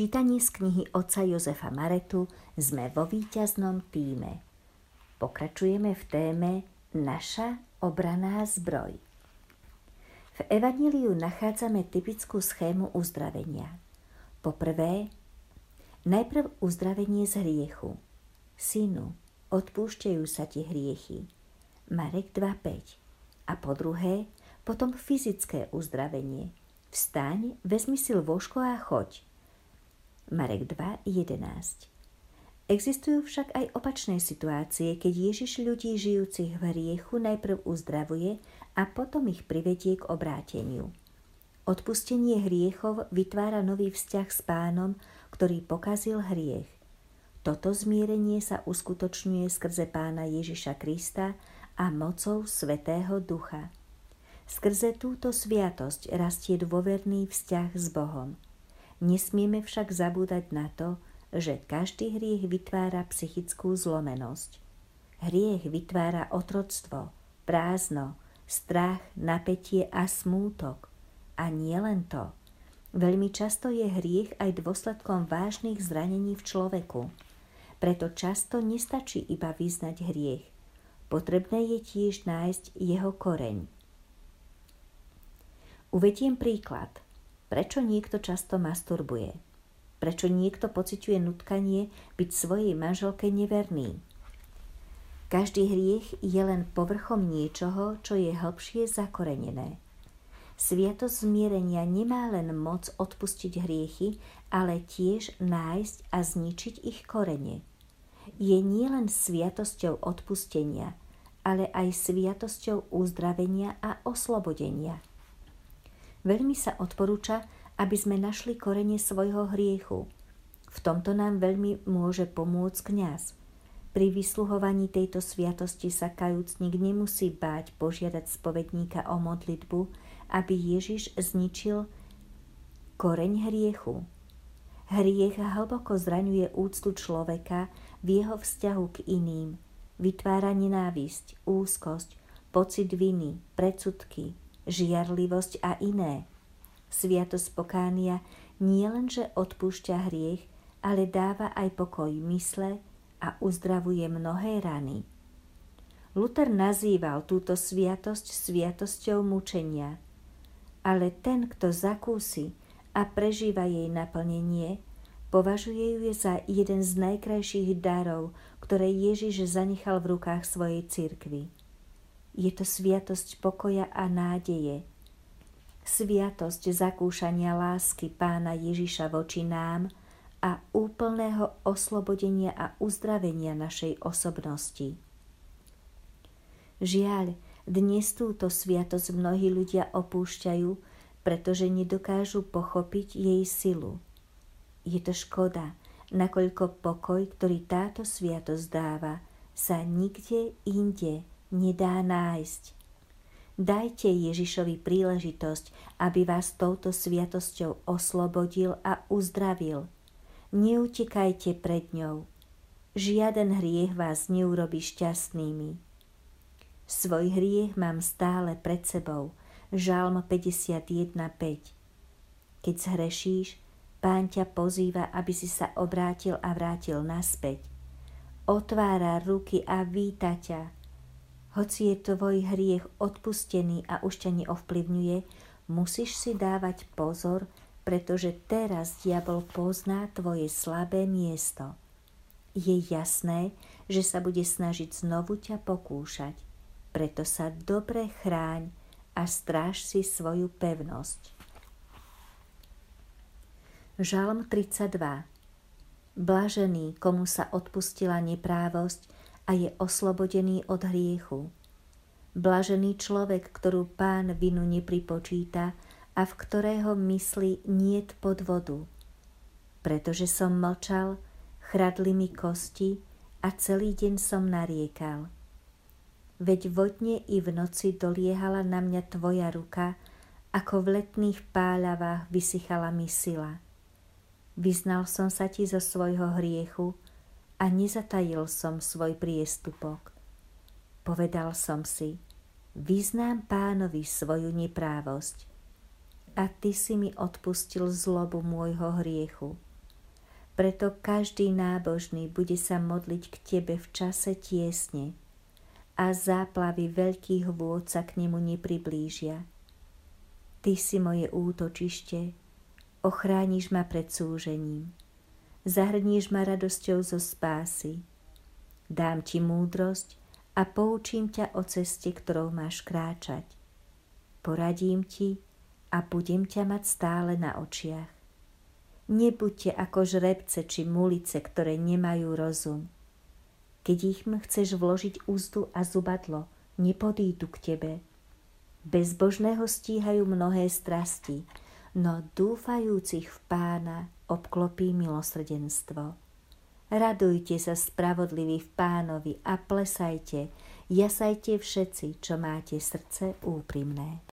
čítaní z knihy oca Jozefa Maretu sme vo víťaznom týme. Pokračujeme v téme Naša obraná zbroj. V Evaníliu nachádzame typickú schému uzdravenia. Poprvé, najprv uzdravenie z hriechu. Synu, odpúšťajú sa ti hriechy. Marek 2.5. A po druhé, potom fyzické uzdravenie. Vstaň, vezmi si lôžko a choď. Marek 2.11 Existujú však aj opačné situácie, keď Ježiš ľudí žijúcich v hriechu najprv uzdravuje a potom ich privedie k obráteniu. Odpustenie hriechov vytvára nový vzťah s pánom, ktorý pokazil hriech. Toto zmierenie sa uskutočňuje skrze pána Ježiša Krista a mocou Svetého Ducha. Skrze túto sviatosť rastie dôverný vzťah s Bohom – Nesmieme však zabúdať na to, že každý hriech vytvára psychickú zlomenosť. Hriech vytvára otroctvo, prázdno, strach, napätie a smútok. A nie len to. Veľmi často je hriech aj dôsledkom vážnych zranení v človeku. Preto často nestačí iba vyznať hriech. Potrebné je tiež nájsť jeho koreň. Uvediem príklad – Prečo niekto často masturbuje? Prečo niekto pociťuje nutkanie byť svojej manželke neverný? Každý hriech je len povrchom niečoho, čo je hĺbšie zakorenené. Sviatosť zmierenia nemá len moc odpustiť hriechy, ale tiež nájsť a zničiť ich korene. Je nielen sviatosťou odpustenia, ale aj sviatosťou uzdravenia a oslobodenia. Veľmi sa odporúča, aby sme našli korene svojho hriechu. V tomto nám veľmi môže pomôcť kňaz. Pri vysluhovaní tejto sviatosti sa kajúcnik nemusí báť požiadať spovedníka o modlitbu, aby Ježiš zničil koreň hriechu. Hriech hlboko zraňuje úctu človeka v jeho vzťahu k iným. Vytvára nenávisť, úzkosť, pocit viny, predsudky, žiarlivosť a iné. Sviatosť pokánia nie len, že odpúšťa hriech, ale dáva aj pokoj mysle a uzdravuje mnohé rany. Luther nazýval túto sviatosť sviatosťou mučenia, ale ten, kto zakúsi a prežíva jej naplnenie, považuje ju za jeden z najkrajších darov, ktoré Ježiš zanechal v rukách svojej cirkvi. Je to sviatosť pokoja a nádeje. Sviatosť zakúšania lásky pána Ježiša voči nám a úplného oslobodenia a uzdravenia našej osobnosti. Žiaľ, dnes túto sviatosť mnohí ľudia opúšťajú, pretože nedokážu pochopiť jej silu. Je to škoda, nakoľko pokoj, ktorý táto sviatosť dáva, sa nikde inde nedá nájsť. Dajte Ježišovi príležitosť, aby vás touto sviatosťou oslobodil a uzdravil. Neutekajte pred ňou. Žiaden hriech vás neurobi šťastnými. Svoj hriech mám stále pred sebou. Žalm 51.5 Keď zhrešíš, Pán ťa pozýva, aby si sa obrátil a vrátil naspäť. Otvára ruky a víta ťa, hoci je tvoj hriech odpustený a už ťa neovplyvňuje, musíš si dávať pozor, pretože teraz diabol pozná tvoje slabé miesto. Je jasné, že sa bude snažiť znovu ťa pokúšať, preto sa dobre chráň a stráž si svoju pevnosť. Žalm 32 Blažený, komu sa odpustila neprávosť, a je oslobodený od hriechu. Blažený človek, ktorú pán vinu nepripočíta a v ktorého mysli niet podvodu. Pretože som mlčal, chradli mi kosti a celý deň som nariekal. Veď vodne i v noci doliehala na mňa tvoja ruka, ako v letných páľavách vysychala mi sila. Vyznal som sa ti zo svojho hriechu, a nezatajil som svoj priestupok. Povedal som si, vyznám pánovi svoju neprávosť a ty si mi odpustil zlobu môjho hriechu. Preto každý nábožný bude sa modliť k tebe v čase tiesne a záplavy veľkých vôd sa k nemu nepriblížia. Ty si moje útočište, ochrániš ma pred súžením, zahrníš ma radosťou zo spásy. Dám ti múdrosť a poučím ťa o ceste, ktorou máš kráčať. Poradím ti a budem ťa mať stále na očiach. Nebuďte ako žrebce či mulice, ktoré nemajú rozum. Keď ich chceš vložiť úzdu a zubadlo, nepodídu k tebe. Bezbožného stíhajú mnohé strasti, no dúfajúcich v pána obklopí milosrdenstvo. Radujte sa spravodliví v pánovi a plesajte, jasajte všetci, čo máte srdce úprimné.